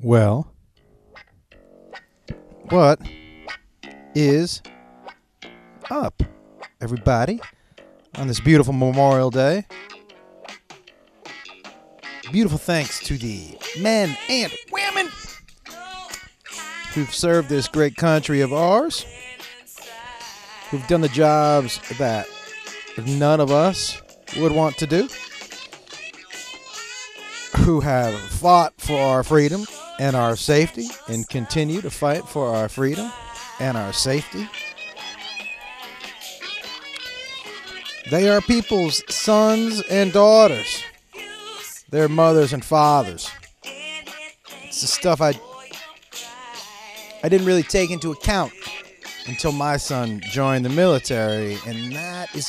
Well, what is up, everybody, on this beautiful Memorial Day? Beautiful thanks to the men and women who've served this great country of ours, who've done the jobs that none of us would want to do, who have fought for our freedom and our safety and continue to fight for our freedom and our safety. They are people's sons and daughters, their mothers and fathers. It's the stuff I I didn't really take into account until my son joined the military, and that is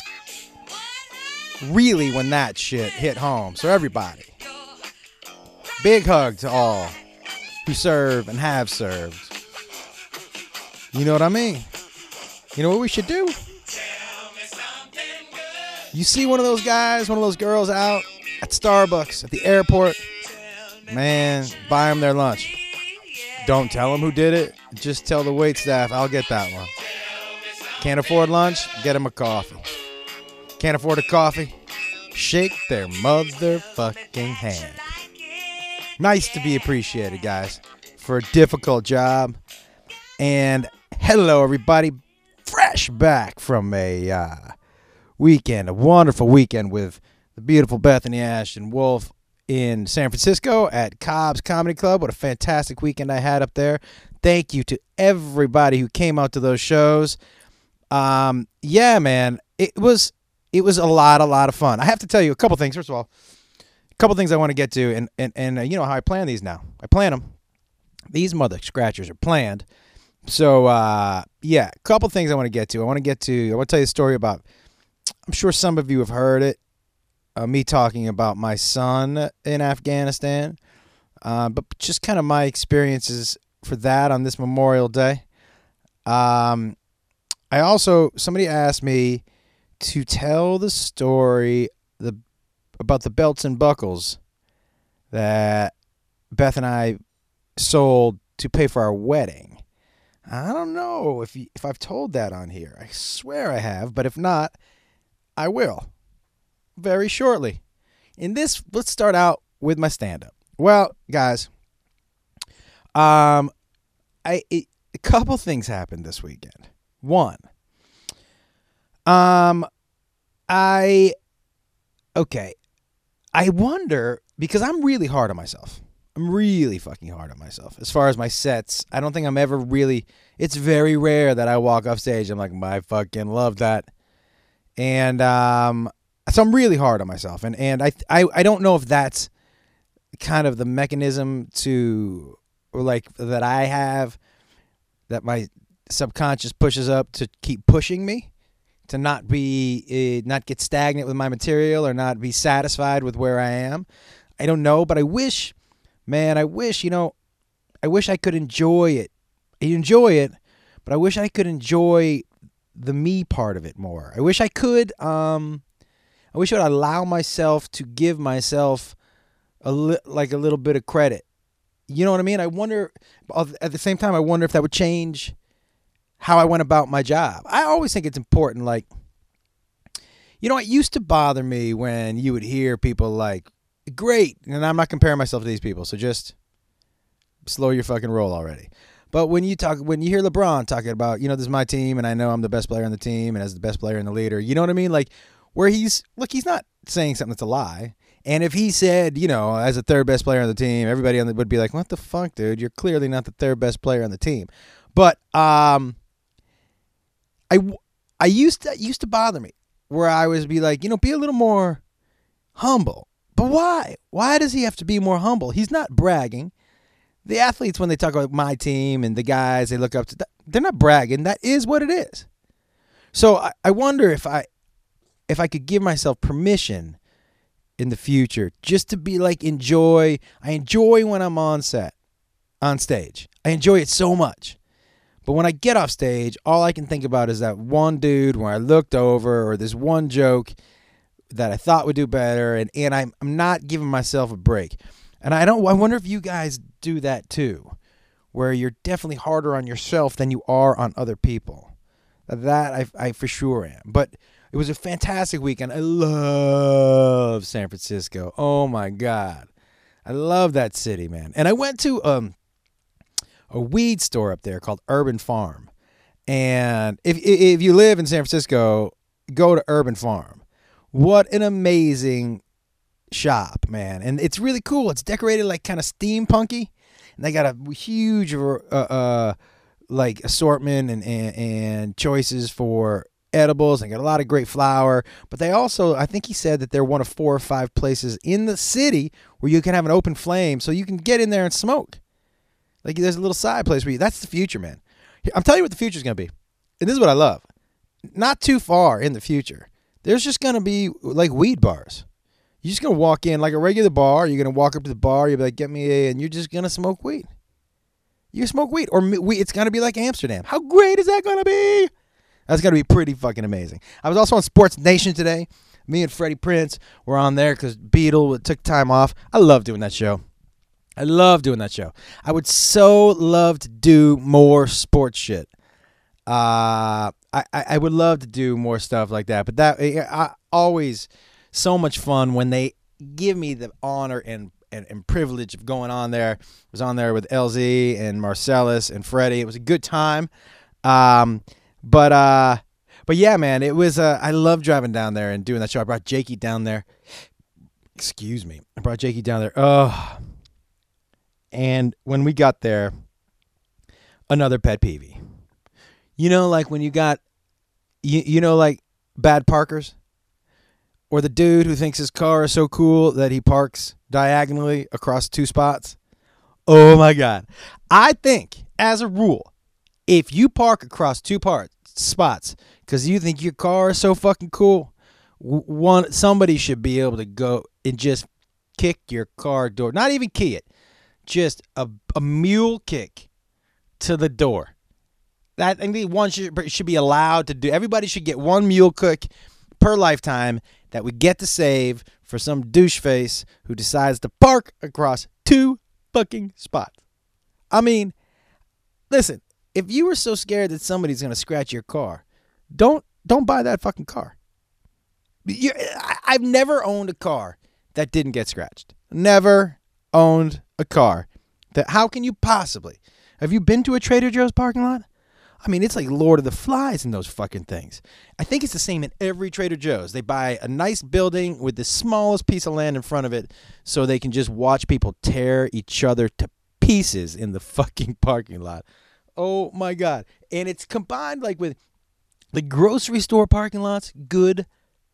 really when that shit hit home. So everybody, big hug to all who serve and have served. You know what I mean? You know what we should do? You see one of those guys, one of those girls out at Starbucks, at the airport, man, buy them their lunch. Don't tell them who did it. Just tell the wait staff, I'll get that one. Can't afford lunch? Get them a coffee. Can't afford a coffee? Shake their motherfucking hand. Nice to be appreciated, guys, for a difficult job. And hello, everybody. Fresh back from a uh, weekend, a wonderful weekend with the beautiful Bethany Ashton Wolf in San Francisco at Cobb's Comedy Club. What a fantastic weekend I had up there. Thank you to everybody who came out to those shows. Um, yeah, man, it was it was a lot, a lot of fun. I have to tell you a couple things. First of all, couple things I want to get to, and and and uh, you know how I plan these now. I plan them. These mother scratchers are planned. So uh, yeah, a couple things I want to get to. I want to get to. I want to tell you a story about. I'm sure some of you have heard it. Uh, me talking about my son in Afghanistan, uh, but just kind of my experiences for that on this Memorial Day. Um, I also somebody asked me to tell the story about the belts and buckles that Beth and I sold to pay for our wedding. I don't know if you, if I've told that on here. I swear I have, but if not, I will very shortly. In this, let's start out with my stand up. Well, guys, um I it, a couple things happened this weekend. One, um, I okay. I wonder because I'm really hard on myself. I'm really fucking hard on myself as far as my sets. I don't think I'm ever really. It's very rare that I walk off stage. I'm like, I fucking love that, and um, so I'm really hard on myself, and and I I I don't know if that's kind of the mechanism to or like that I have that my subconscious pushes up to keep pushing me to not be uh, not get stagnant with my material or not be satisfied with where I am. I don't know, but I wish, man, I wish you know, I wish I could enjoy it. I enjoy it, but I wish I could enjoy the me part of it more. I wish I could. Um, I wish I would allow myself to give myself a li- like a little bit of credit. You know what I mean? I wonder. At the same time, I wonder if that would change how I went about my job. I always think it's important. Like, you know, it used to bother me when you would hear people like, great. And I'm not comparing myself to these people. So just slow your fucking roll already. But when you talk, when you hear LeBron talking about, you know, this is my team and I know I'm the best player on the team and as the best player and the leader, you know what I mean? Like, where he's, look, he's not saying something that's a lie. And if he said, you know, as a third best player on the team, everybody on the, would be like, "What the fuck, dude? You're clearly not the third best player on the team." But um, I I used to used to bother me where I was be like, you know, be a little more humble. But why? Why does he have to be more humble? He's not bragging. The athletes, when they talk about my team and the guys they look up to, they're not bragging. That is what it is. So I, I wonder if I if I could give myself permission in the future just to be like enjoy I enjoy when I'm on set on stage. I enjoy it so much. But when I get off stage, all I can think about is that one dude where I looked over or this one joke that I thought would do better and, and I'm I'm not giving myself a break. And I don't. I wonder if you guys do that too, where you're definitely harder on yourself than you are on other people. That I, I for sure am. But it was a fantastic weekend. I love San Francisco. Oh my god, I love that city, man. And I went to um a weed store up there called Urban Farm. And if if you live in San Francisco, go to Urban Farm. What an amazing shop, man. And it's really cool. It's decorated like kind of steampunky. And they got a huge uh, uh like assortment and, and and choices for edibles and got a lot of great flower. But they also, I think he said that they're one of four or five places in the city where you can have an open flame so you can get in there and smoke. Like there's a little side place where you, that's the future, man. I'm telling you what the future is going to be. And this is what I love. Not too far in the future, there's just going to be like weed bars. You're just going to walk in like a regular bar. You're going to walk up to the bar. You'll be like, get me a, and you're just going to smoke weed. You smoke weed. Or we, it's going to be like Amsterdam. How great is that going to be? That's going to be pretty fucking amazing. I was also on Sports Nation today. Me and Freddie Prinze were on there because Beetle took time off. I love doing that show. I love doing that show. I would so love to do more sports shit. Uh, I, I would love to do more stuff like that. But that I always so much fun when they give me the honor and, and, and privilege of going on there. I was on there with LZ and Marcellus and Freddie. It was a good time. Um, but uh, but yeah, man, it was. Uh, I love driving down there and doing that show. I brought Jakey down there. Excuse me. I brought Jakey down there. Oh, and when we got there, another pet peeve. You know, like when you got, you, you know, like bad parkers? Or the dude who thinks his car is so cool that he parks diagonally across two spots? Oh my God. I think, as a rule, if you park across two parts, spots because you think your car is so fucking cool, one somebody should be able to go and just kick your car door, not even key it, just a, a mule kick to the door. That I think one should, should be allowed to do. Everybody should get one mule kick per lifetime that we get to save for some douche face who decides to park across two fucking spots. I mean, listen, if you were so scared that somebody's going to scratch your car, don't don't buy that fucking car. You, I've never owned a car that didn't get scratched. Never owned a car. That how can you possibly? Have you been to a Trader Joe's parking lot? I mean, it's like Lord of the Flies in those fucking things. I think it's the same in every Trader Joe's. They buy a nice building with the smallest piece of land in front of it so they can just watch people tear each other to pieces in the fucking parking lot. Oh my god. And it's combined like with the grocery store parking lots, good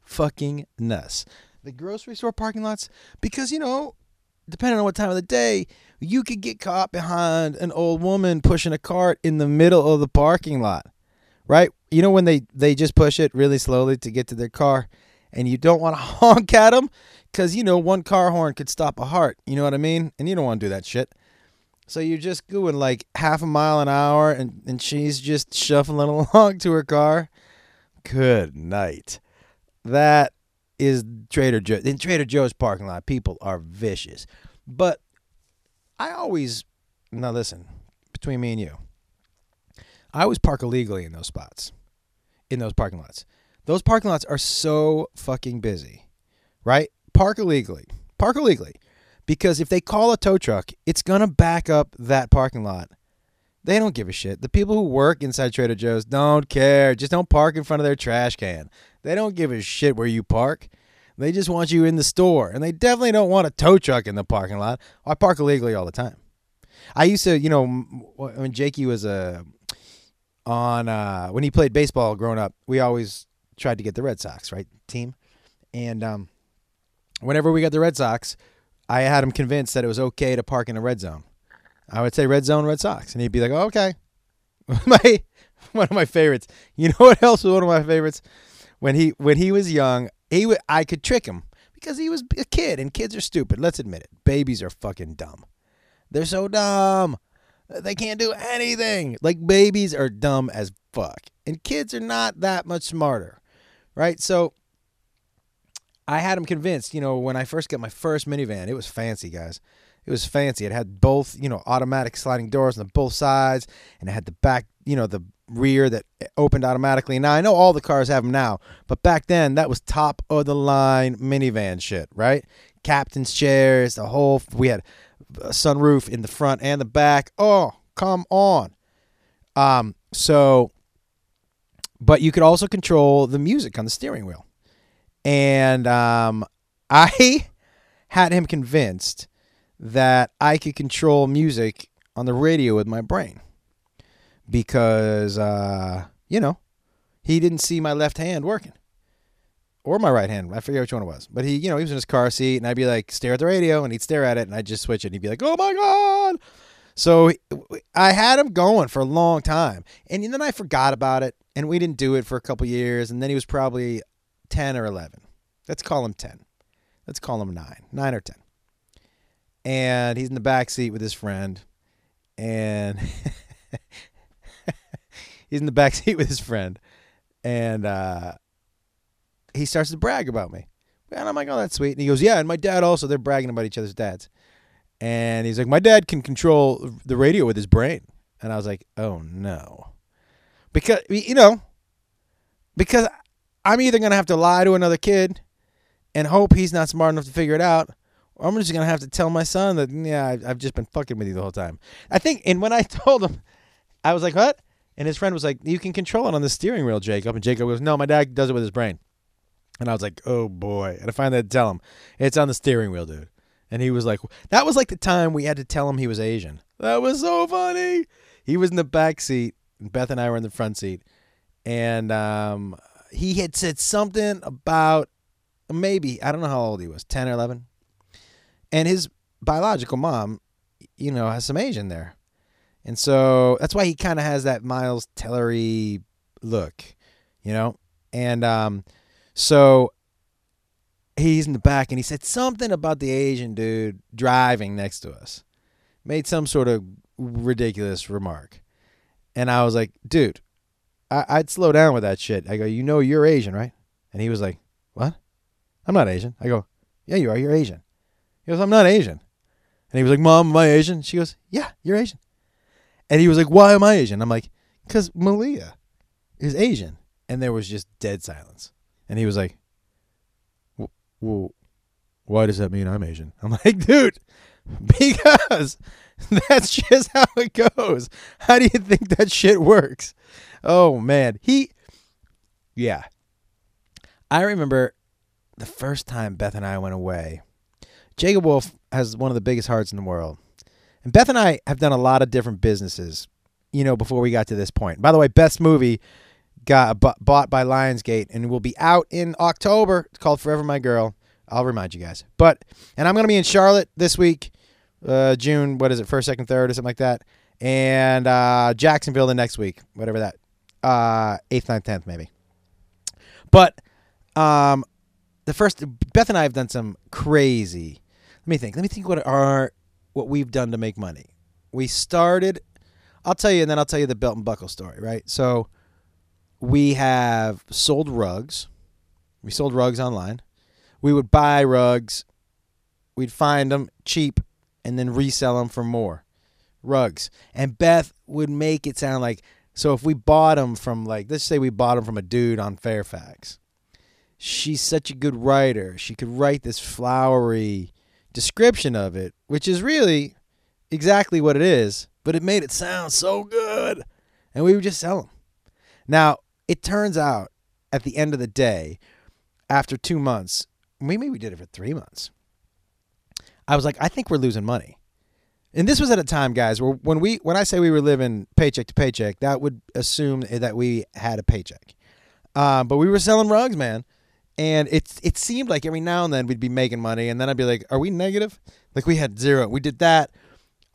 fucking nuts. The grocery store parking lots because you know depending on what time of the day, you could get caught behind an old woman pushing a cart in the middle of the parking lot. Right? You know when they they just push it really slowly to get to their car and you don't want to honk at them cuz you know one car horn could stop a heart, you know what I mean? And you don't want to do that shit. So you're just going like half a mile an hour and and she's just shuffling along to her car. Good night. That is Trader Joe. In Trader Joe's parking lot, people are vicious. But I always now listen between me and you. I always park illegally in those spots, in those parking lots. Those parking lots are so fucking busy, right? Park illegally. Park illegally. Because if they call a tow truck, it's going to back up that parking lot. They don't give a shit. The people who work inside Trader Joe's don't care. Just don't park in front of their trash can. They don't give a shit where you park. They just want you in the store. And they definitely don't want a tow truck in the parking lot. I park illegally all the time. I used to, you know, when Jakey was uh, on, uh, when he played baseball growing up, we always tried to get the Red Sox, right? Team. And um, whenever we got the Red Sox, I had him convinced that it was okay to park in a red zone. I would say red zone, Red Sox. And he'd be like, oh, okay. my One of my favorites. You know what else was one of my favorites? When he when he was young, he w- I could trick him because he was a kid and kids are stupid. Let's admit it. Babies are fucking dumb. They're so dumb. They can't do anything. Like babies are dumb as fuck. And kids are not that much smarter. Right? So I had him convinced, you know, when I first got my first minivan, it was fancy, guys. It was fancy. It had both, you know, automatic sliding doors on both sides, and it had the back, you know, the rear that opened automatically. Now I know all the cars have them now, but back then that was top of the line minivan shit, right? Captain's chairs, the whole. We had a sunroof in the front and the back. Oh, come on. Um, so, but you could also control the music on the steering wheel, and um, I had him convinced that I could control music on the radio with my brain because uh, you know he didn't see my left hand working or my right hand. I forget which one it was, but he you know he was in his car seat and I'd be like stare at the radio and he'd stare at it and I'd just switch it and he'd be like oh my god. So I had him going for a long time and then I forgot about it and we didn't do it for a couple years and then he was probably ten or eleven. Let's call him ten. Let's call him nine, nine or ten. And he's in the back seat with his friend, and he's in the back seat with his friend, and uh, he starts to brag about me. And I'm like, oh, that's sweet. And he goes, yeah, and my dad also. They're bragging about each other's dads. And he's like, my dad can control the radio with his brain. And I was like, oh no, because you know, because I'm either gonna have to lie to another kid and hope he's not smart enough to figure it out, or I'm just gonna have to tell my son that yeah, I've just been fucking with you the whole time. I think, and when I told him, I was like, what? And his friend was like, you can control it on the steering wheel, Jacob. And Jacob goes, no, my dad does it with his brain. And I was like, oh boy. And I finally had to tell him, it's on the steering wheel, dude. And he was like, that was like the time we had to tell him he was Asian. That was so funny. He was in the back seat, and Beth and I were in the front seat. And um, he had said something about maybe, I don't know how old he was, 10 or 11. And his biological mom, you know, has some Asian there. And so that's why he kind of has that Miles Tellery look, you know? And um, so he's in the back and he said something about the Asian dude driving next to us. Made some sort of ridiculous remark. And I was like, dude, I- would slow down with that shit. I go, you know, you're Asian, right? And he was like, what? I'm not Asian. I go, yeah, you are. You're Asian. He goes, I'm not Asian. And he was like, Mom, am I Asian? She goes, Yeah, you're Asian. And he was like, Why am I Asian? I'm like, Because Malia is Asian. And there was just dead silence. And he was like, Well, why does that mean I'm Asian? I'm like, Dude, because that's just how it goes. How do you think that shit works? Oh, man. He, yeah. I remember the first time Beth and I went away Jacob Wolf has one of the biggest hearts in the world. And Beth and I have done a lot of different businesses, you know, before we got to this point. By the way, best movie got bought by Lionsgate and will be out in October. It's called Forever My Girl. I'll remind you guys. But and I'm going to be in Charlotte this week, uh, June. What is it? First, second, third, or something like that. And uh, Jacksonville the next week, whatever that, uh, eighth, ninth, tenth, maybe. But um, the first Beth and I have done some crazy let me think. Let me think what are what we've done to make money. We started I'll tell you and then I'll tell you the belt and buckle story, right? So we have sold rugs. We sold rugs online. We would buy rugs. We'd find them cheap and then resell them for more. Rugs. And Beth would make it sound like so if we bought them from like let's say we bought them from a dude on Fairfax. She's such a good writer. She could write this flowery description of it, which is really exactly what it is, but it made it sound so good. And we would just sell them. Now, it turns out at the end of the day, after two months, maybe we did it for three months. I was like, I think we're losing money. And this was at a time, guys, where when we when I say we were living paycheck to paycheck, that would assume that we had a paycheck. Uh, but we were selling rugs, man and it it seemed like every now and then we'd be making money, and then I'd be like, "Are we negative?" Like we had zero. We did that.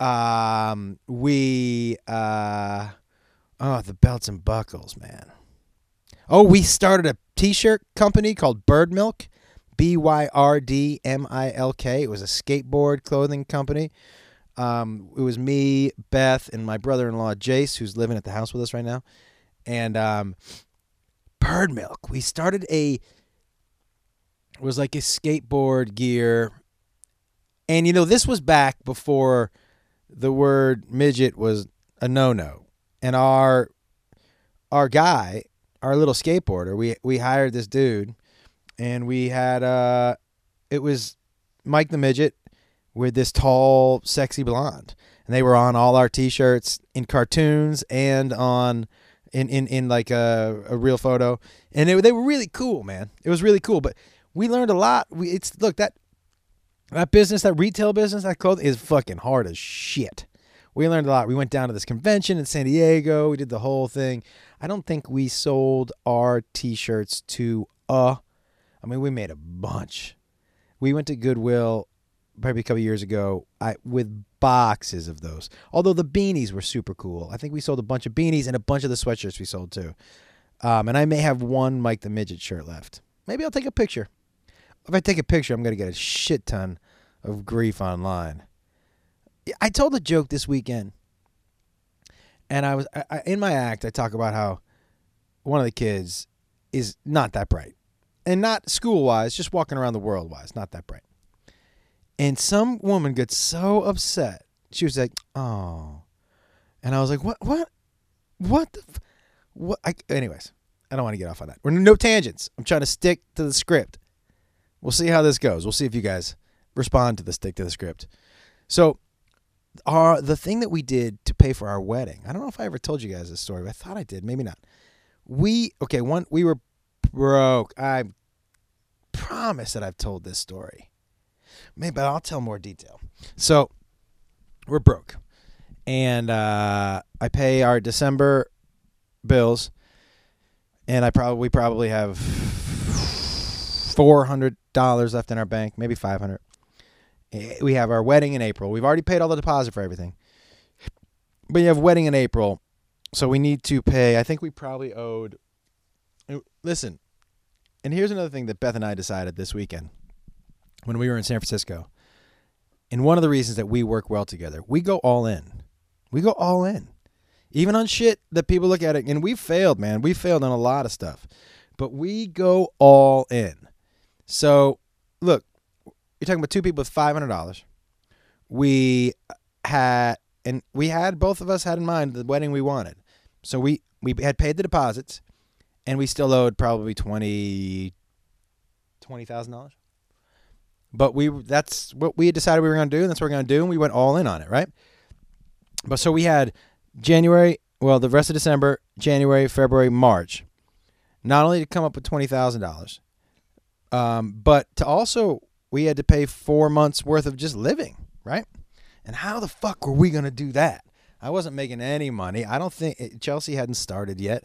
Um, we uh, oh, the belts and buckles, man. Oh, we started a T-shirt company called Bird Milk, B Y R D M I L K. It was a skateboard clothing company. Um, it was me, Beth, and my brother-in-law Jace, who's living at the house with us right now, and um, Bird Milk. We started a it was like a skateboard gear And you know, this was back before the word midget was a no-no. And our our guy, our little skateboarder, we we hired this dude and we had uh it was Mike the midget with this tall, sexy blonde. And they were on all our t-shirts in cartoons and on in in, in like a, a real photo. And it, they were really cool, man. It was really cool, but we learned a lot. We it's look that that business, that retail business, that clothing is fucking hard as shit. We learned a lot. We went down to this convention in San Diego. We did the whole thing. I don't think we sold our t-shirts to uh I mean, we made a bunch. We went to Goodwill probably a couple years ago I, with boxes of those. Although the beanies were super cool. I think we sold a bunch of beanies and a bunch of the sweatshirts we sold too. Um, and I may have one Mike the Midget shirt left. Maybe I'll take a picture. If I take a picture, I'm going to get a shit ton of grief online. I told a joke this weekend. And I was I, in my act, I talk about how one of the kids is not that bright and not school wise, just walking around the world wise, not that bright. And some woman gets so upset. She was like, "Oh," and I was like, "What? What? What? The f- what?" I, anyways, I don't want to get off on that. We're no tangents. I'm trying to stick to the script. We'll see how this goes. We'll see if you guys respond to the stick to the script. So, our the thing that we did to pay for our wedding. I don't know if I ever told you guys this story. But I thought I did. Maybe not. We okay. One we were broke. I promise that I've told this story. Maybe, but I'll tell more detail. So we're broke, and uh, I pay our December bills, and I probably we probably have four hundred dollars left in our bank, maybe five hundred. Eh, We have our wedding in April. We've already paid all the deposit for everything, but you have wedding in April, so we need to pay. I think we probably owed. eh, Listen, and here's another thing that Beth and I decided this weekend when we were in San Francisco. And one of the reasons that we work well together, we go all in. We go all in. Even on shit that people look at it, and we failed, man. We failed on a lot of stuff. But we go all in. So, look, you're talking about two people with $500. We had, and we had, both of us had in mind the wedding we wanted. So we, we had paid the deposits and we still owed probably twenty twenty thousand dollars. But we that's what we had decided we were going to do, and that's what we're going to do, and we went all in on it, right? But so we had January, well, the rest of December, January, February, March, not only to come up with twenty thousand dollars, um, but to also we had to pay four months worth of just living, right? And how the fuck were we going to do that? I wasn't making any money. I don't think Chelsea hadn't started yet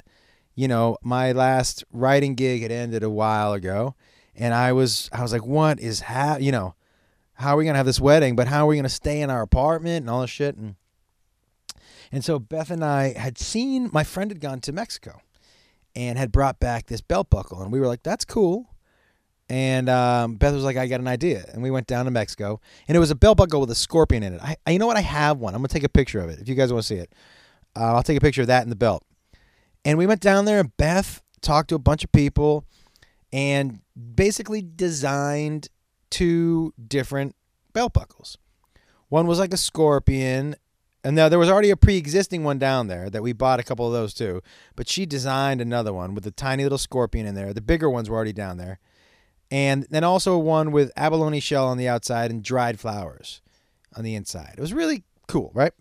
you know, my last writing gig had ended a while ago, and I was I was like, what is how you know, how are we gonna have this wedding? But how are we gonna stay in our apartment and all this shit? And and so Beth and I had seen my friend had gone to Mexico, and had brought back this belt buckle, and we were like, that's cool. And um, Beth was like, I got an idea, and we went down to Mexico, and it was a belt buckle with a scorpion in it. I, I you know what? I have one. I'm gonna take a picture of it if you guys want to see it. Uh, I'll take a picture of that in the belt. And we went down there, and Beth talked to a bunch of people and basically designed two different belt buckles. One was like a scorpion, and now there was already a pre existing one down there that we bought a couple of those too. But she designed another one with a tiny little scorpion in there. The bigger ones were already down there. And then also one with abalone shell on the outside and dried flowers on the inside. It was really cool, right?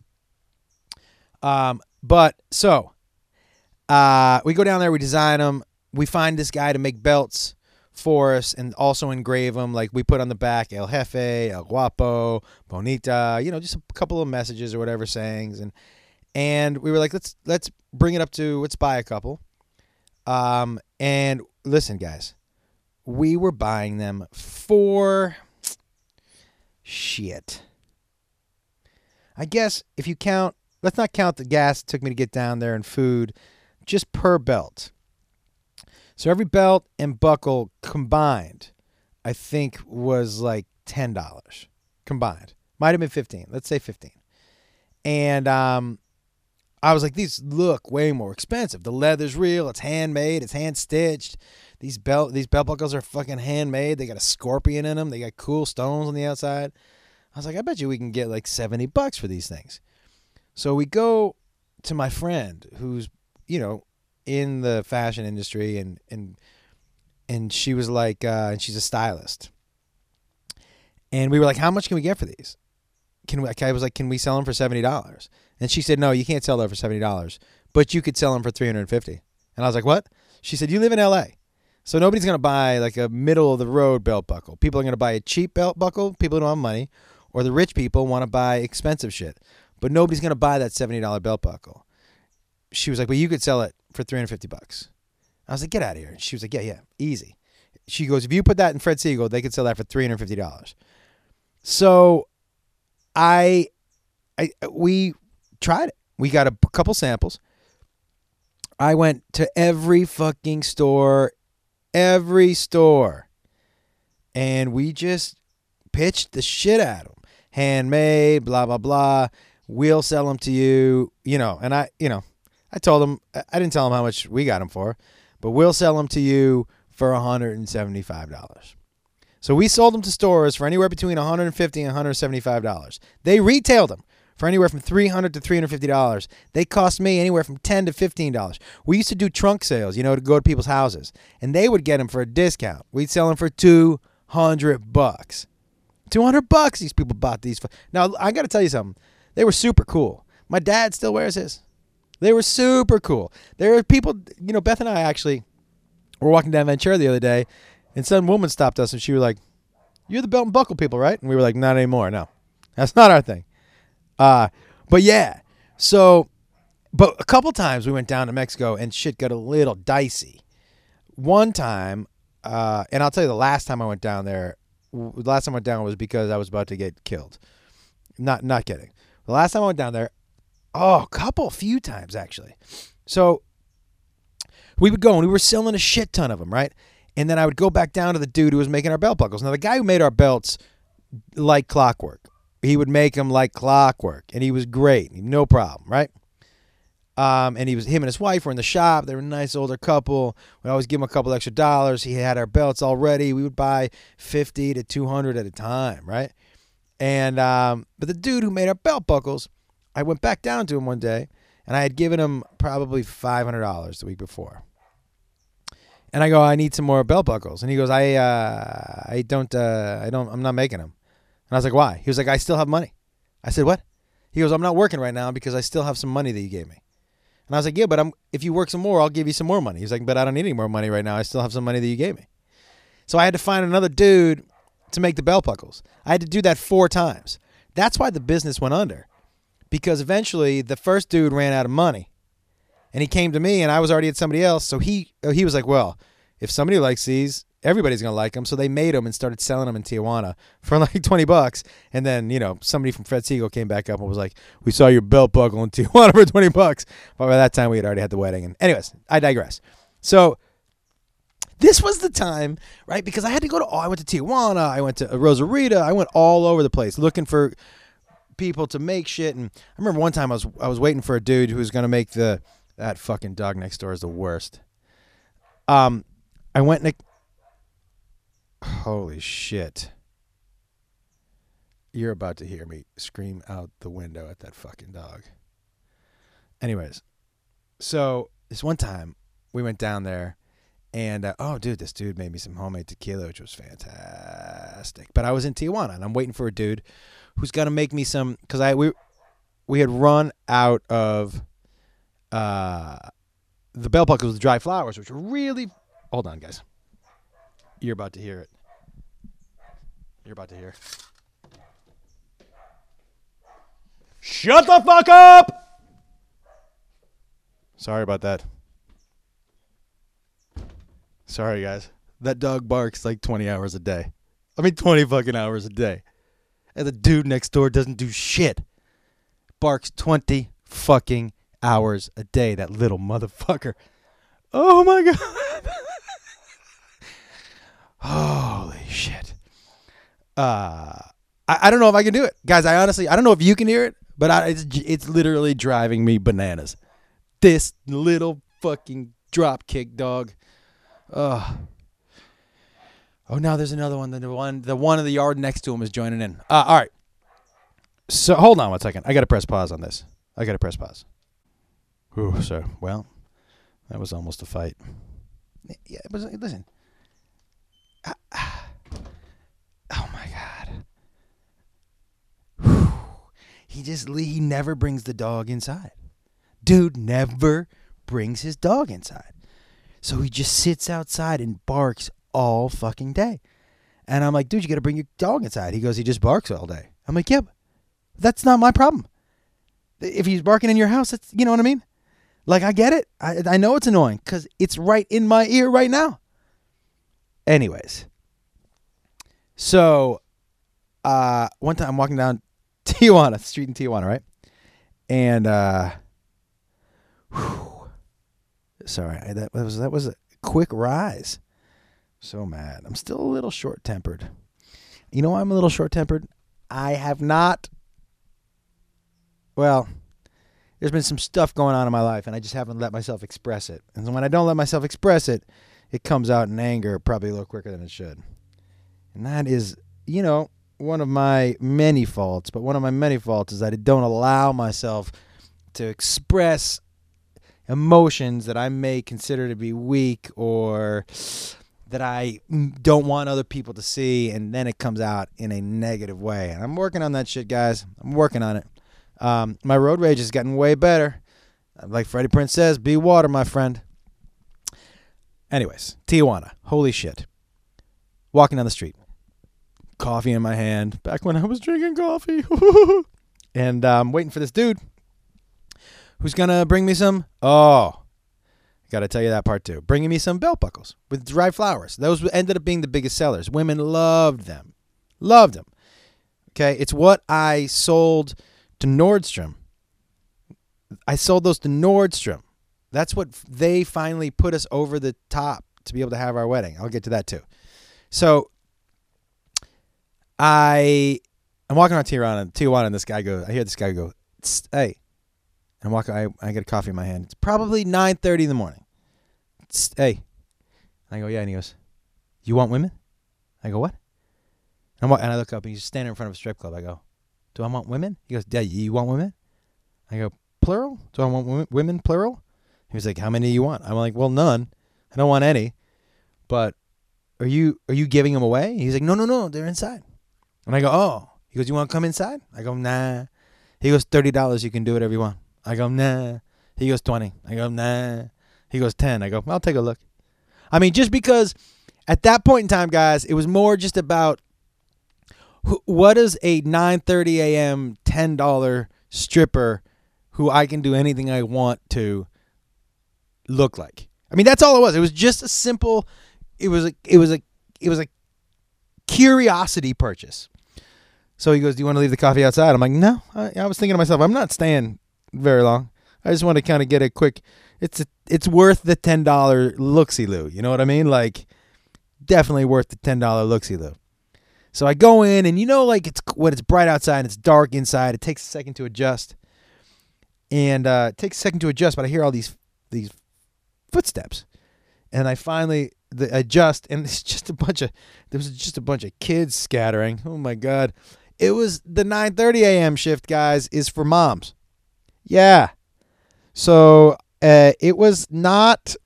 Um, but so uh, we go down there, we design them. We find this guy to make belts for us and also engrave them. Like we put on the back El Jefe, El Guapo, Bonita, you know, just a couple of messages or whatever sayings. And and we were like, let's let's bring it up to let's buy a couple. Um, and listen, guys, we were buying them for shit. I guess if you count, let's not count the gas it took me to get down there and food just per belt. So every belt and buckle combined, I think was like ten dollars combined. Might have been fifteen. Let's say fifteen. And um, I was like, these look way more expensive. The leather's real. It's handmade. It's hand stitched. These belt these belt buckles are fucking handmade. They got a scorpion in them. They got cool stones on the outside. I was like, I bet you we can get like 70 bucks for these things. So we go to my friend who's, you know, in the fashion industry and and and she was like uh, and she's a stylist. And we were like, how much can we get for these? Can we I was like, can we sell them for $70? And she said, no, you can't sell them for $70, but you could sell them for 350. And I was like, what? She said, you live in LA. So nobody's going to buy like a middle of the road belt buckle. People are going to buy a cheap belt buckle, people who don't have money, or the rich people want to buy expensive shit. But nobody's going to buy that $70 belt buckle. She was like, "Well, you could sell it for 350 bucks." I was like, "Get out of here." She was like, "Yeah, yeah, easy." She goes, "If you put that in Fred Segal, they could sell that for $350." So I I we tried it. We got a couple samples. I went to every fucking store, every store, and we just pitched the shit at them. Handmade, blah blah blah. We'll sell them to you, you know. And I, you know, I told them I didn't tell them how much we got them for, but we'll sell them to you for hundred and seventy-five dollars. So we sold them to stores for anywhere between 150 and 175 dollars. They retailed them for anywhere from 300 to 350 dollars. They cost me anywhere from 10 to 15 dollars. We used to do trunk sales, you know, to go to people's houses, and they would get them for a discount. We'd sell them for 200 bucks. 200 bucks these people bought these. for. Now, I got to tell you something. They were super cool. My dad still wears his. They were super cool. There are people, you know, Beth and I actually were walking down Ventura the other day, and some woman stopped us and she was like, You're the belt and buckle people, right? And we were like, Not anymore. No, that's not our thing. Uh, but yeah, so, but a couple times we went down to Mexico and shit got a little dicey. One time, uh, and I'll tell you the last time I went down there, the last time I went down was because I was about to get killed. Not, not kidding. The last time I went down there, oh, a couple, few times actually. So we would go and we were selling a shit ton of them, right? And then I would go back down to the dude who was making our belt buckles. Now the guy who made our belts like clockwork. He would make them like clockwork, and he was great, no problem, right? Um, and he was him and his wife were in the shop. They were a nice older couple. We always give him a couple extra dollars. He had our belts already. We would buy fifty to two hundred at a time, right? And um, but the dude who made our belt buckles, I went back down to him one day, and I had given him probably five hundred dollars the week before. And I go, I need some more belt buckles, and he goes, I, uh, I don't, uh, I don't, I'm not making them. And I was like, why? He was like, I still have money. I said, what? He goes, I'm not working right now because I still have some money that you gave me. And I was like, yeah, but I'm, if you work some more, I'll give you some more money. He's like, but I don't need any more money right now. I still have some money that you gave me. So I had to find another dude to make the bell buckles. I had to do that four times. That's why the business went under. Because eventually the first dude ran out of money. And he came to me and I was already at somebody else. So he he was like, well, if somebody likes these, everybody's gonna like them. So they made them and started selling them in Tijuana for like twenty bucks. And then you know somebody from Fred Segal came back up and was like, "We saw your belt buckle in Tijuana for twenty bucks." But by that time, we had already had the wedding. And anyways, I digress. So this was the time, right? Because I had to go to. Oh, I went to Tijuana. I went to Rosarita. I went all over the place looking for people to make shit. And I remember one time I was I was waiting for a dude who was gonna make the that fucking dog next door is the worst. Um, I went and Holy shit. You're about to hear me scream out the window at that fucking dog. Anyways, so this one time we went down there and uh, oh dude, this dude made me some homemade tequila which was fantastic. But I was in Tijuana and I'm waiting for a dude who's going to make me some cuz I we we had run out of uh the bell buckles with dry flowers which were really Hold on guys. You're about to hear it. You're about to hear. Shut the fuck up! Sorry about that. Sorry, guys. That dog barks like 20 hours a day. I mean, 20 fucking hours a day. And the dude next door doesn't do shit. Barks 20 fucking hours a day, that little motherfucker. Oh my God. Holy shit uh, I, I don't know if I can do it, guys. I honestly, I don't know if you can hear it, but I, it's it's literally driving me bananas. This little fucking drop kick dog. Ugh. Oh, now there's another one. The one, the one in the yard next to him is joining in. Uh, all right. So hold on one second. I got to press pause on this. I got to press pause. Ooh, so well, that was almost a fight. Yeah, it was. Listen. Ah, oh my god. Whew. He just he never brings the dog inside. Dude never brings his dog inside. So he just sits outside and barks all fucking day. And I'm like, dude, you got to bring your dog inside. He goes, he just barks all day. I'm like, yeah, that's not my problem. If he's barking in your house, that's, you know what I mean? Like, I get it. I, I know it's annoying because it's right in my ear right now. Anyways, so uh, one time I'm walking down Tijuana, street in Tijuana, right? And, uh, whew, sorry, that was, that was a quick rise. So mad. I'm still a little short tempered. You know why I'm a little short tempered? I have not. Well, there's been some stuff going on in my life, and I just haven't let myself express it. And when I don't let myself express it, it comes out in anger probably a little quicker than it should. And that is, you know, one of my many faults. But one of my many faults is that I don't allow myself to express emotions that I may consider to be weak or that I don't want other people to see, and then it comes out in a negative way. And I'm working on that shit, guys. I'm working on it. Um, my road rage is getting way better. Like Freddie Prinze says, be water, my friend. Anyways, Tijuana. Holy shit. Walking down the street. Coffee in my hand. Back when I was drinking coffee. and I'm um, waiting for this dude who's going to bring me some. Oh, Got to tell you that part too. Bringing me some belt buckles with dried flowers. Those ended up being the biggest sellers. Women loved them. Loved them. Okay. It's what I sold to Nordstrom. I sold those to Nordstrom. That's what they finally put us over the top to be able to have our wedding. I'll get to that too. So I I'm walking around Tijuana, Tijuana, and this guy goes. I hear this guy go, "Hey, I'm walking. I, I get a coffee in my hand. It's probably 9:30 in the morning. Hey, I go, yeah, and he goes, "You want women?" I go, "What?" And, and I look up, and he's standing in front of a strip club. I go, "Do I want women?" He goes, "Yeah, you want women?" I go, "Plural? Do I want women plural?" He was like, "How many do you want?" I'm like, "Well, none. I don't want any." But are you are you giving them away? He's like, "No, no, no. They're inside." And I go, "Oh." He goes, "You want to come inside?" I go, "Nah." He goes, thirty dollars. You can do whatever you want." I go, nah. He goes 20. I go, nah. He goes 10. I go, I'll take a look. I mean, just because at that point in time, guys, it was more just about what is a 9:30 a.m. $10 stripper who I can do anything I want to look like. I mean, that's all it was. It was just a simple it was a it was a it was a curiosity purchase. So he goes, "Do you want to leave the coffee outside?" I'm like, "No." I, I was thinking to myself, "I'm not staying very long. I just want to kind of get a quick. It's a, it's worth the ten dollar looksy loo. You know what I mean? Like definitely worth the ten dollar looksy loo. So I go in and you know like it's when it's bright outside and it's dark inside. It takes a second to adjust, and uh, it takes a second to adjust. But I hear all these these footsteps, and I finally the adjust, and it's just a bunch of there was just a bunch of kids scattering. Oh my god! It was the 9:30 a.m. shift, guys. Is for moms. Yeah. So uh, it was not.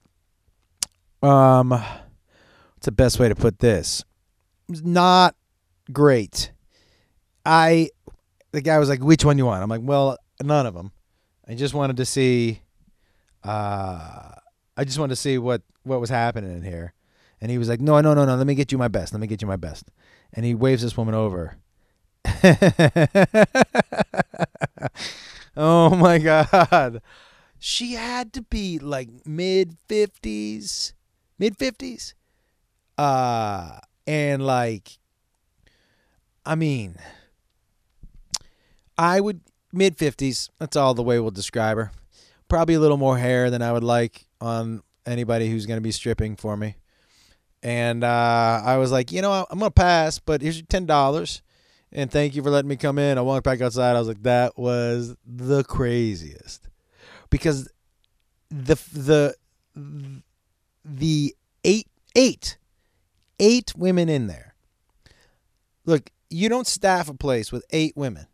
Um, what's the best way to put this? Not great. I, the guy was like, "Which one you want?" I'm like, "Well, none of them. I just wanted to see. Uh, I just wanted to see what what was happening in here." And he was like, "No, no, no, no. Let me get you my best. Let me get you my best." And he waves this woman over. Oh my god. She had to be like mid 50s, mid 50s. Uh and like I mean I would mid 50s. That's all the way we'll describe her. Probably a little more hair than I would like on anybody who's going to be stripping for me. And uh, I was like, you know, I'm going to pass, but here's your $10 and thank you for letting me come in. I walked back outside. I was like, that was the craziest because the the the eight eight eight women in there. Look, you don't staff a place with eight women.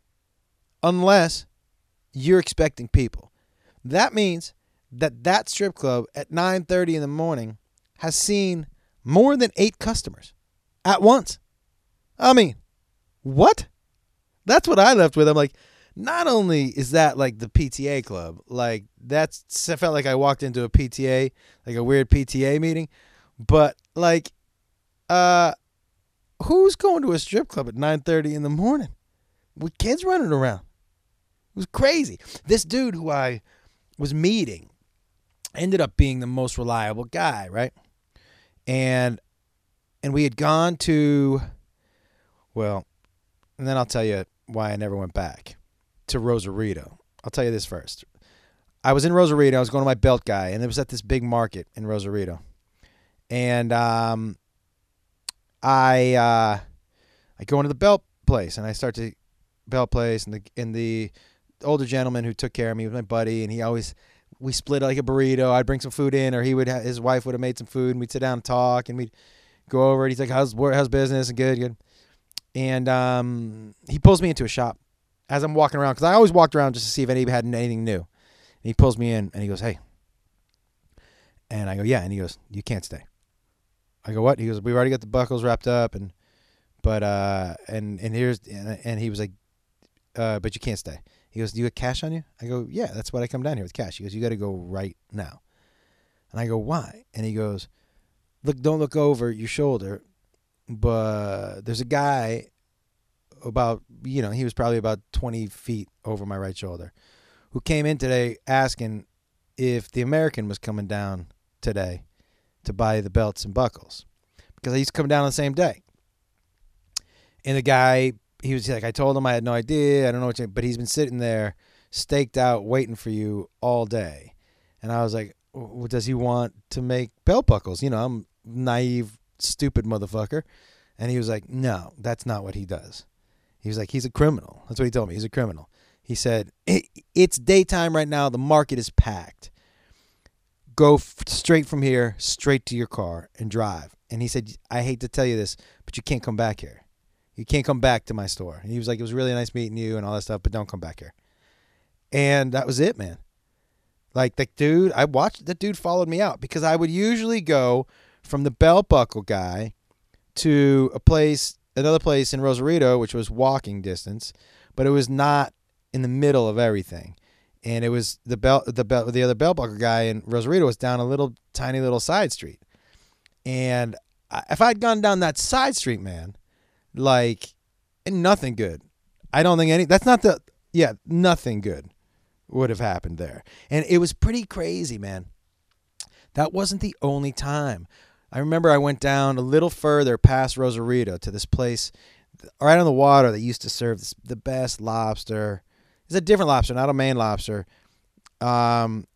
unless you're expecting people. That means that that strip club at 9:30 in the morning has seen more than 8 customers at once. I mean, what? That's what I left with. I'm like, not only is that like the PTA club, like that's I felt like I walked into a PTA, like a weird PTA meeting, but like uh who's going to a strip club at 9:30 in the morning with kids running around? It was crazy. This dude who I was meeting ended up being the most reliable guy, right? And and we had gone to well, and then I'll tell you why I never went back to Rosarito. I'll tell you this first. I was in Rosarito. I was going to my belt guy, and it was at this big market in Rosarito. And um, I uh, I go into the belt place, and I start to belt place, and the and the older gentleman who took care of me was my buddy, and he always we split like a burrito. I'd bring some food in, or he would ha- his wife would have made some food, and we'd sit down and talk, and we'd go over. And he's like, "How's how's business?" And good, good. And um, he pulls me into a shop as I'm walking around because I always walked around just to see if anybody had anything new. And he pulls me in and he goes, "Hey," and I go, "Yeah," and he goes, "You can't stay." I go, "What?" He goes, "We've already got the buckles wrapped up, and but uh, and and here's and, and he was like, uh, but you can't stay." He goes, "Do you have cash on you?" I go, "Yeah, that's what I come down here with cash." He goes, "You got to go right now," and I go, "Why?" And he goes, "Look, don't look over your shoulder, but there's a guy." About you know he was probably about twenty feet over my right shoulder, who came in today asking if the American was coming down today to buy the belts and buckles because I used to come down on the same day. And the guy, he was like, I told him I had no idea. I don't know what, you, but he's been sitting there staked out waiting for you all day. And I was like, well, does he want to make belt buckles? You know, I'm naive, stupid motherfucker. And he was like, no, that's not what he does. He was like, he's a criminal. That's what he told me. He's a criminal. He said, it's daytime right now. The market is packed go f- straight from here, straight to your car and drive. And he said, I hate to tell you this, but you can't come back here. You can't come back to my store. And he was like, it was really nice meeting you and all that stuff, but don't come back here. And that was it, man. Like the dude, I watched the dude followed me out because I would usually go from the belt buckle guy to a place, another place in Rosarito, which was walking distance, but it was not in the middle of everything and it was the belt the belt the other belt buckle guy in Rosarito was down a little tiny little side street, and if I'd gone down that side street, man, like nothing good. I don't think any. That's not the yeah nothing good would have happened there, and it was pretty crazy, man. That wasn't the only time. I remember I went down a little further past Rosarito to this place right on the water that used to serve the best lobster it's a different lobster, not a Maine lobster. Um,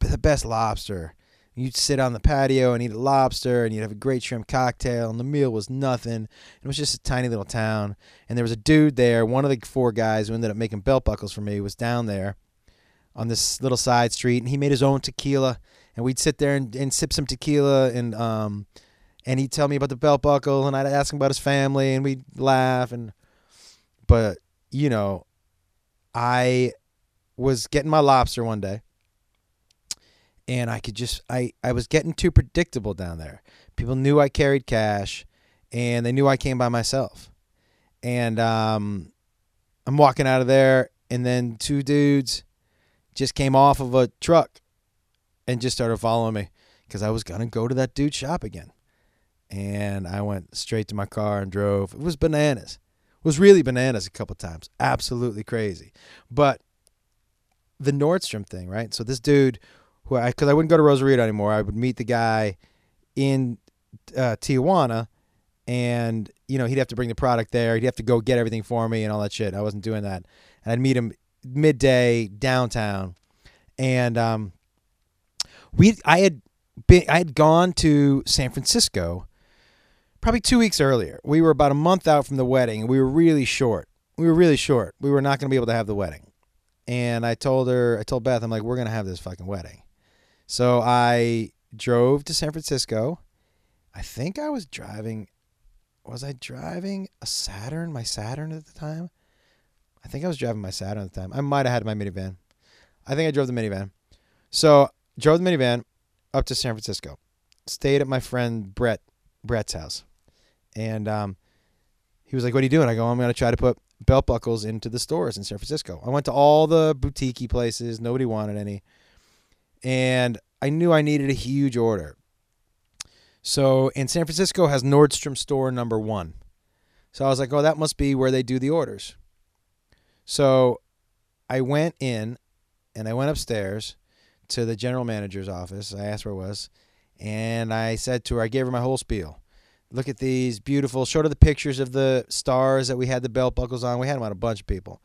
the best lobster. You'd sit on the patio and eat a lobster, and you'd have a great shrimp cocktail, and the meal was nothing. It was just a tiny little town, and there was a dude there. One of the four guys who ended up making belt buckles for me was down there on this little side street, and he made his own tequila, and we'd sit there and, and sip some tequila, and um, and he'd tell me about the belt buckle, and I'd ask him about his family, and we'd laugh, and but you know, I was getting my lobster one day and I could just I I was getting too predictable down there. People knew I carried cash and they knew I came by myself. And um I'm walking out of there and then two dudes just came off of a truck and just started following me cuz I was to go to that dude's shop again. And I went straight to my car and drove. It was bananas was really bananas a couple times. Absolutely crazy. But the Nordstrom thing, right? So this dude, who I because I wouldn't go to Rosarito anymore, I would meet the guy in uh, Tijuana, and you know he'd have to bring the product there. He'd have to go get everything for me and all that shit. I wasn't doing that, and I'd meet him midday downtown, and um, we I had been I had gone to San Francisco probably two weeks earlier. We were about a month out from the wedding, and we were really short. We were really short. We were not going to be able to have the wedding. And I told her, I told Beth, I'm like, we're going to have this fucking wedding. So I drove to San Francisco. I think I was driving. Was I driving a Saturn? My Saturn at the time. I think I was driving my Saturn at the time. I might have had my minivan. I think I drove the minivan. So drove the minivan up to San Francisco. Stayed at my friend Brett Brett's house, and um, he was like, "What are you doing?" I go, "I'm going to try to put belt buckles into the stores in San Francisco." I went to all the boutiquey places. Nobody wanted any, and I knew I needed a huge order. So in San Francisco has Nordstrom store number one. So I was like, "Oh, that must be where they do the orders." So I went in, and I went upstairs to the general manager's office. I asked where it was, and I said to her, I gave her my whole spiel. Look at these beautiful. Showed her the pictures of the stars that we had the belt buckles on. We had them on a bunch of people.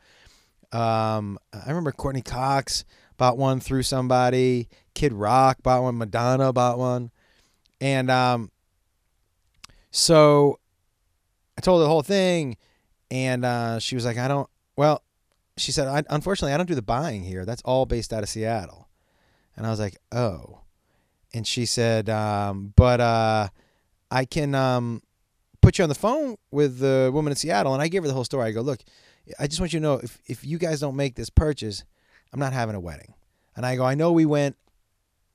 Um, I remember Courteney Cox bought one through somebody. Kid Rock bought one. Madonna bought one, and um, so I told her the whole thing, and uh, she was like, "I don't." Well, she said, I, "Unfortunately, I don't do the buying here. That's all based out of Seattle." And I was like, "Oh." And she said, um, "But uh, I can um, put you on the phone with the woman in Seattle." And I gave her the whole story. I go, "Look, I just want you to know if if you guys don't make this purchase, I'm not having a wedding." And I go, "I know we went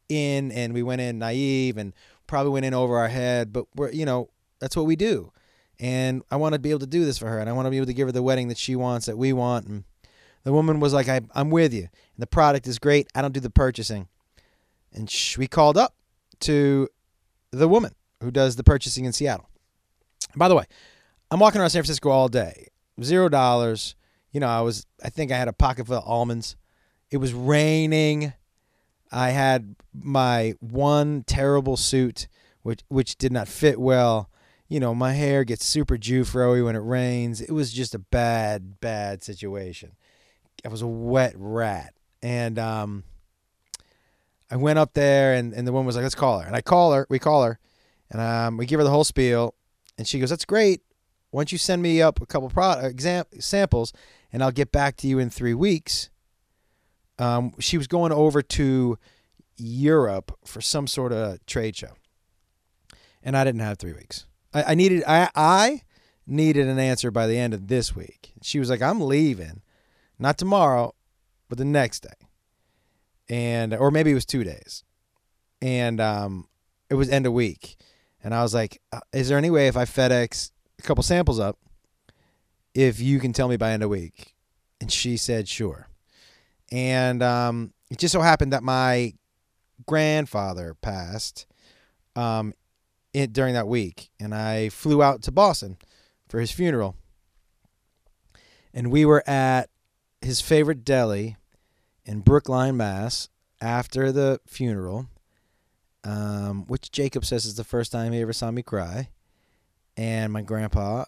in and we went in naive and probably went in over our head, but we're you know that's what we do." And I want to be able to do this for her, and I want to be able to give her the wedding that she wants, that we want. And the woman was like, I, "I'm with you. And the product is great. I don't do the purchasing." And sh- we called up to the woman who does the purchasing in Seattle. By the way, I'm walking around San Francisco all day, zero dollars. You know, I was, I think I had a pocket full of almonds. It was raining. I had my one terrible suit, which which did not fit well. You know, my hair gets super Jufro when it rains. It was just a bad, bad situation. I was a wet rat, and um, I went up there and, and the woman was like, let's call her. And I call her, we call her, and um, we give her the whole spiel. And she goes, that's great. Why don't you send me up a couple product exam- samples and I'll get back to you in three weeks. Um, she was going over to Europe for some sort of trade show. And I didn't have three weeks. I, I needed I I needed an answer by the end of this week. She was like, I'm leaving. Not tomorrow, but the next day. And or maybe it was two days, and um, it was end of week, and I was like, uh, "Is there any way if I FedEx a couple samples up, if you can tell me by end of week?" And she said, "Sure." And um, it just so happened that my grandfather passed um, it, during that week, and I flew out to Boston for his funeral, and we were at his favorite deli in Brookline, Mass, after the funeral, um, which Jacob says is the first time he ever saw me cry. And my grandpa,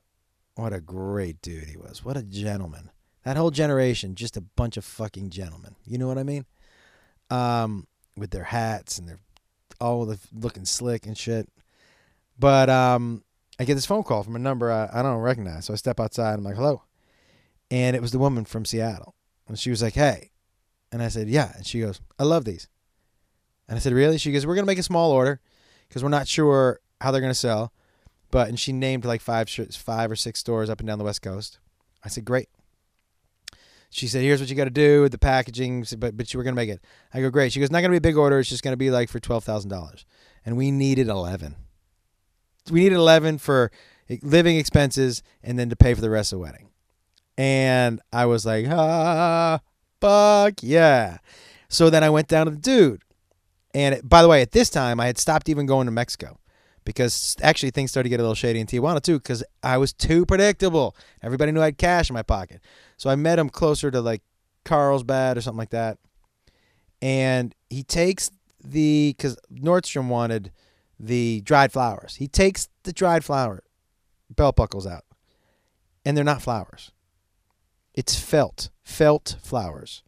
what a great dude he was. What a gentleman. That whole generation, just a bunch of fucking gentlemen. You know what I mean? Um, with their hats and their all the looking slick and shit. But um, I get this phone call from a number I, I don't recognize. So I step outside. I'm like, hello. And it was the woman from Seattle. And she was like, hey, and I said, yeah. And she goes, I love these. And I said, really? She goes, we're to make a small order because we're not sure how they're to sell. But, and she named like five, five or six stores up and down the West Coast. I said, great. She said, here's what you got to do with the packaging, but, but you were to make it. I go, great. She goes, not to be a big order. It's just to be like for $12,000. And we needed 11. We needed 11 for living expenses and then to pay for the rest of the wedding. And I was like, ah, fuck yeah. So then I went down to the dude. And it, by the way, at this time, I had stopped even going to Mexico because actually things started to get a little shady in Tijuana too because I was too predictable. Everybody knew I had cash in my pocket. So I met him closer to like Carlsbad or something like that. And he takes the, because Nordstrom wanted the dried flowers. He takes the dried flower belt buckles out, and they're not flowers. It's felt, felt flowers.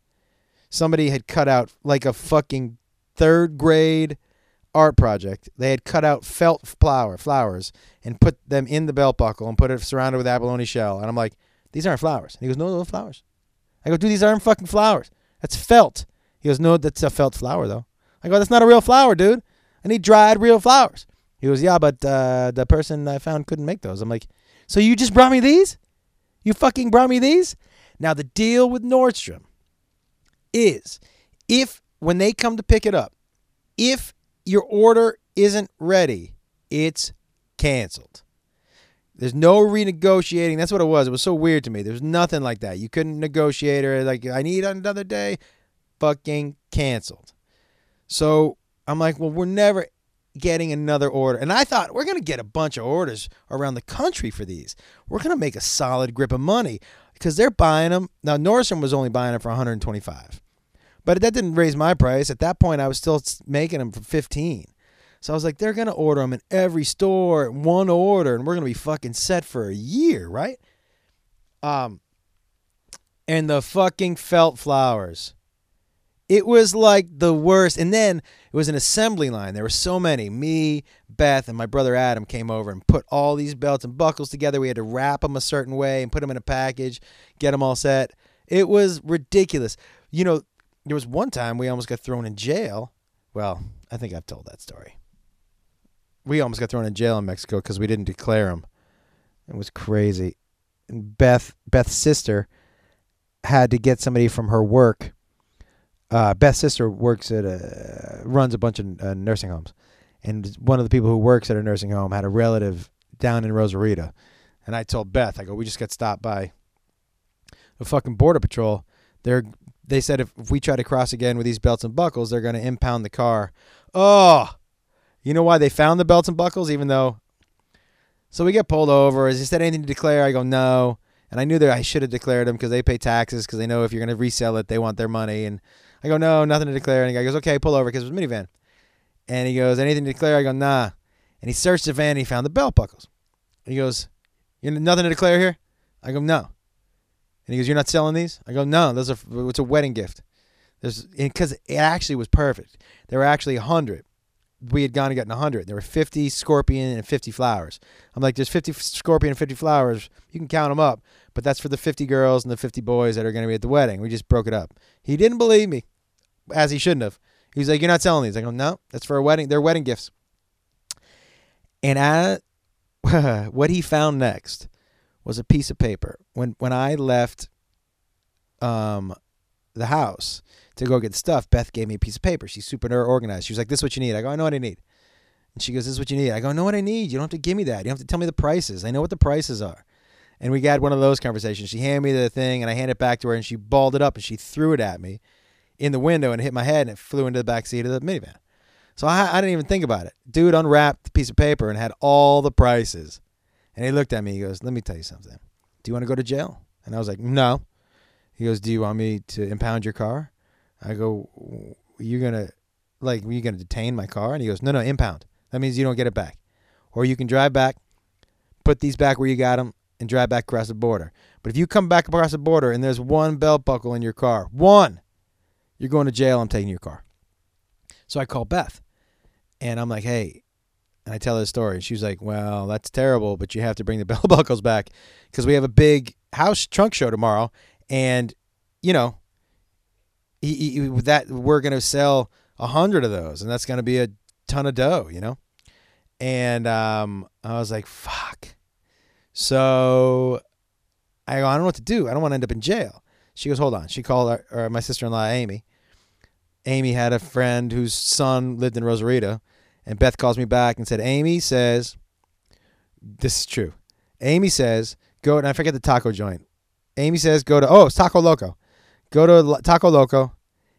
Somebody had cut out like a fucking third grade art project. They had cut out felt flower flowers and put them in the belt buckle and put it surrounded with abalone shell. And I'm like, these aren't flowers. And he goes, no, are flowers. I go, dude, these aren't fucking flowers. That's felt. He goes, no, that's a felt flower though. I go, that's not a real flower, dude. I need dried real flowers. He goes, yeah, but uh, the person I found couldn't make those. I'm like, so you just brought me these? You fucking brought me these? Now, the deal with Nordstrom is if when they come to pick it up, if your order isn't ready, it's canceled. There's no renegotiating. That's what it was. It was so weird to me. There's nothing like that. You couldn't negotiate or like I need another day. Fucking canceled. So I'm like, well, we're never getting another order. And I thought we're going to get a bunch of orders around the country for these. We're going to make a solid grip of money because they're buying them. Now, Nordstrom was only buying them for 125. But that didn't raise my price. At that point, I was still making them for 15. So I was like, they're going to order them in every store, one order, and we're going to be fucking set for a year, right? Um, and the fucking felt flowers. It was like the worst. And then it was an assembly line. There were so many. Me, Beth, and my brother Adam came over and put all these belts and buckles together. We had to wrap them a certain way and put them in a package, get them all set. It was ridiculous. You know, there was one time we almost got thrown in jail. Well, I think I've told that story. We almost got thrown in jail in Mexico because we didn't declare them. It was crazy. And Beth, Beth's sister, had to get somebody from her work uh, Beth's sister works at a runs a bunch of uh, nursing homes, and one of the people who works at a nursing home had a relative down in Rosarito, and I told Beth, I go, we just got stopped by the fucking border patrol. They're they said if, if we try to cross again with these belts and buckles, they're going to impound the car. Oh, you know why they found the belts and buckles, even though. So we get pulled over. Is he said anything to declare? I go no, and I knew that I should have declared them because they pay taxes because they know if you're going to resell it, they want their money and I go, no, nothing to declare. And the guy goes, okay, pull over because it was a minivan. And he goes, anything to declare? I go, nah. And he searched the van and he found the belt buckles. He goes, you nothing to declare here? I go, no. And he goes, you're not selling these? I go, no. Those are uh, it's a wedding gift. There's because it actually was perfect. There were actually hundred. We had gone and gotten hundred. There were fifty scorpion and fifty flowers. I'm like, there's fifty scorpion and fifty flowers. You can count them up, but that's for the fifty girls and the fifty boys that are going to be at the wedding. We just broke it up. He didn't believe me as he shouldn't have. He's like, "You're not selling these." I go, "No, that's for a wedding. They're wedding gifts." And at, what he found next was a piece of paper. When when I left, um, the house to go get stuff, Beth gave me a piece of paper. She's super organized. She was like, "This is what you need." I go, "I know what I need." And she goes, "This is what you need." I go, "I know what I need. You don't have to give me that. You don't have to tell me the prices. I know what the prices are." And we had one of those conversations. She handed me the thing, and I handed it back to her, and she balled it up and she threw it at me in the window and hit my head and it flew into the back seat of the minivan. So I, I didn't even think about it. Dude unwrapped the piece of paper and had all the prices. And he looked at me. He goes, Let me tell you something. Do you want to go to jail? And I was like, No. He goes, Do you want me to impound your car? I go, You're going to, like, you're you going to detain my car? And he goes, No, no, impound. That means you don't get it back. Or you can drive back, put these back where you got them, and drive back across the border. But if you come back across the border and there's one belt buckle in your car, one, you're going to jail. I'm taking your car. So I call Beth and I'm like, hey, and I tell her the story. And she's like, well, that's terrible, but you have to bring the bell buckles back because we have a big house trunk show tomorrow. And, you know, he, he, that we're going to sell a hundred of those and that's going to be a ton of dough, you know? And um, I was like, fuck. So I go, I don't know what to do. I don't want to end up in jail. She goes, hold on. She called my sister in law, Amy. Amy had a friend whose son lived in Rosarito. And Beth calls me back and said, Amy says, this is true. Amy says, go, and I forget the taco joint. Amy says, go to, oh, it's Taco Loco. Go to Taco Loco,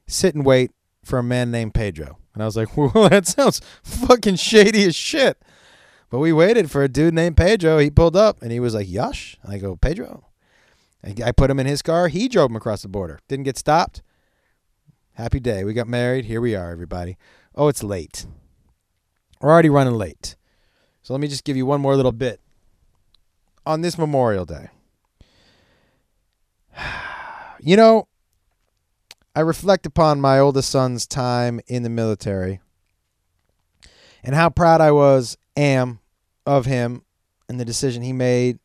sit and wait for a man named Pedro. And I was like, well, that sounds fucking shady as shit. But we waited for a dude named Pedro. He pulled up and he was like, Yush. I go, Pedro. I put him in his car. He drove him across the border. Didn't get stopped. Happy day. We got married. Here we are, everybody. Oh, it's late. We're already running late. So let me just give you one more little bit. On this Memorial Day, you know, I reflect upon my oldest son's time in the military and how proud I was, am, of him and the decision he made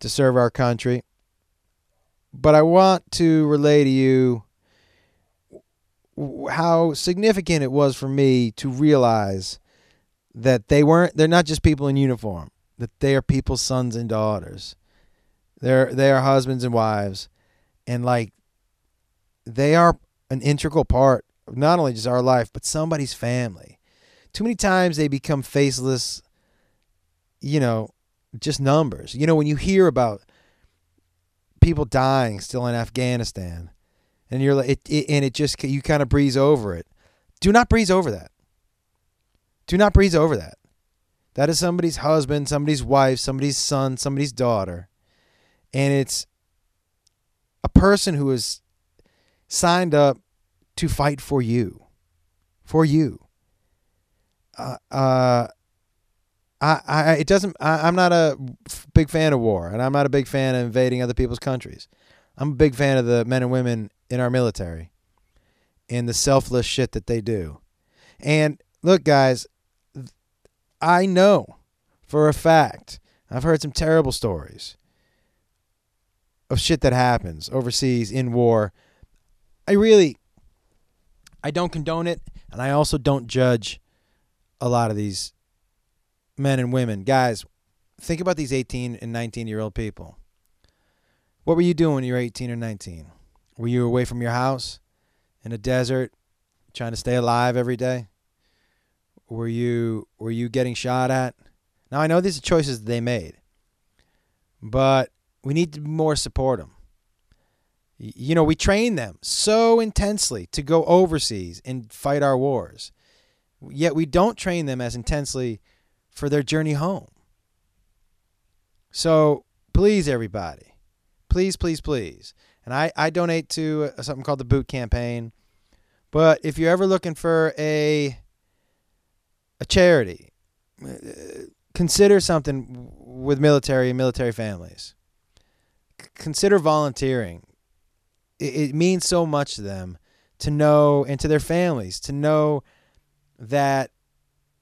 to serve our country but I want to relay to you how significant it was for me to realize that they weren't they're not just people in uniform that they are people's sons and daughters they're they are husbands and wives and like they are an integral part of not only just our life but somebody's family. Too many times they become faceless, you know, just numbers. You know, when you hear about people dying still in Afghanistan, and you're like, it, it and it just you kind of breeze over it. Do not breeze over that. Do not breeze over that. That is somebody's husband, somebody's wife, somebody's son, somebody's daughter, and it's a person who is signed up to fight for you, for you. Uh, uh I, I, it doesn't. I, I'm not a big fan of war, and I'm not a big fan of invading other people's countries. I'm a big fan of the men and women in our military and the selfless shit that they do. And look, guys, I know for a fact, I've heard some terrible stories of shit that happens overseas in war. I really, I don't condone it, and I also don't judge a lot of these men and women. Guys, think about these 18 and 19 year old people. What were you doing when you were 18 or 19? Were you away from your house in a desert trying to stay alive every day? Were you were you getting shot at? Now I know these are choices they made. But we need to more support them. You know, we train them so intensely to go overseas and fight our wars. Yet we don't train them as intensely for their journey home. So please, everybody, please, please, please. And I, I donate to uh, something called the Boot Campaign. But if you're ever looking for a a charity, uh, consider something with military and military families. Consider volunteering. It, it means so much to them to know, and to their families, to know that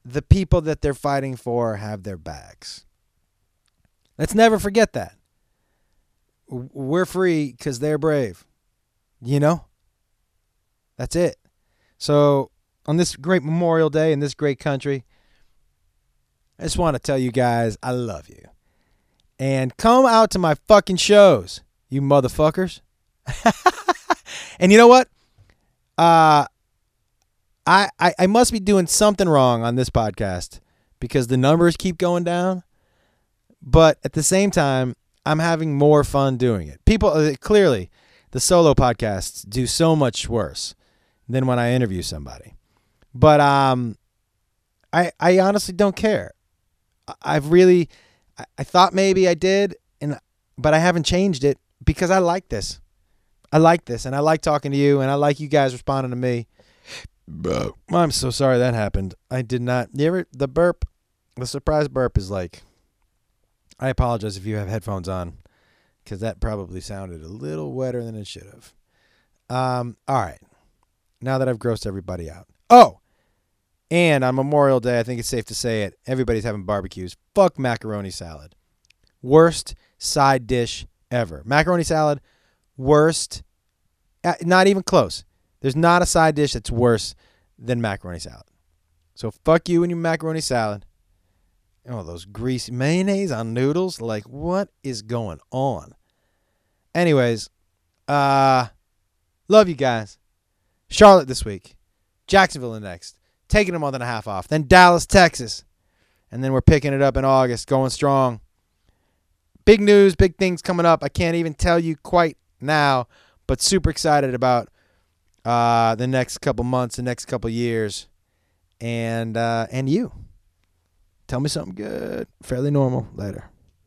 the people that they're fighting for have their backs. Let's never forget that. We're free because they're brave. You know? That's it. So, on this great Memorial Day in this great country, I just want to tell you guys I love you. And come out to my fucking shows, you motherfuckers. and you know what? Uh, I, I, I must be doing something wrong on this podcast because the numbers keep going down. But at the same time, I'm having more fun doing it. People uh, clearly, the solo podcasts do so much worse than when I interview somebody. But um, I I honestly don't care. I've really I, I thought maybe I did, and but I haven't changed it because I like this. I like this, and I like talking to you, and I like you guys responding to me. I'm so sorry that happened. I did not. You ever the burp, the surprise burp is like. I apologize if you have headphones on, because that probably sounded a little wetter than it should have. Um. All right. Now that I've grossed everybody out. Oh, and on Memorial Day, I think it's safe to say it. Everybody's having barbecues. Fuck macaroni salad. Worst side dish ever. Macaroni salad, worst. Uh, not even close. There's not a side dish that's worse than macaroni salad. So fuck you and your macaroni salad. Oh, those greasy mayonnaise on noodles. Like, what is going on? Anyways, uh, love you guys. Charlotte this week. Jacksonville the next. Taking a month and a half off. Then Dallas, Texas. And then we're picking it up in August, going strong. Big news, big things coming up. I can't even tell you quite now, but super excited about uh, the next couple months, the next couple years, and uh, and you. Tell me something good. Fairly normal. Later.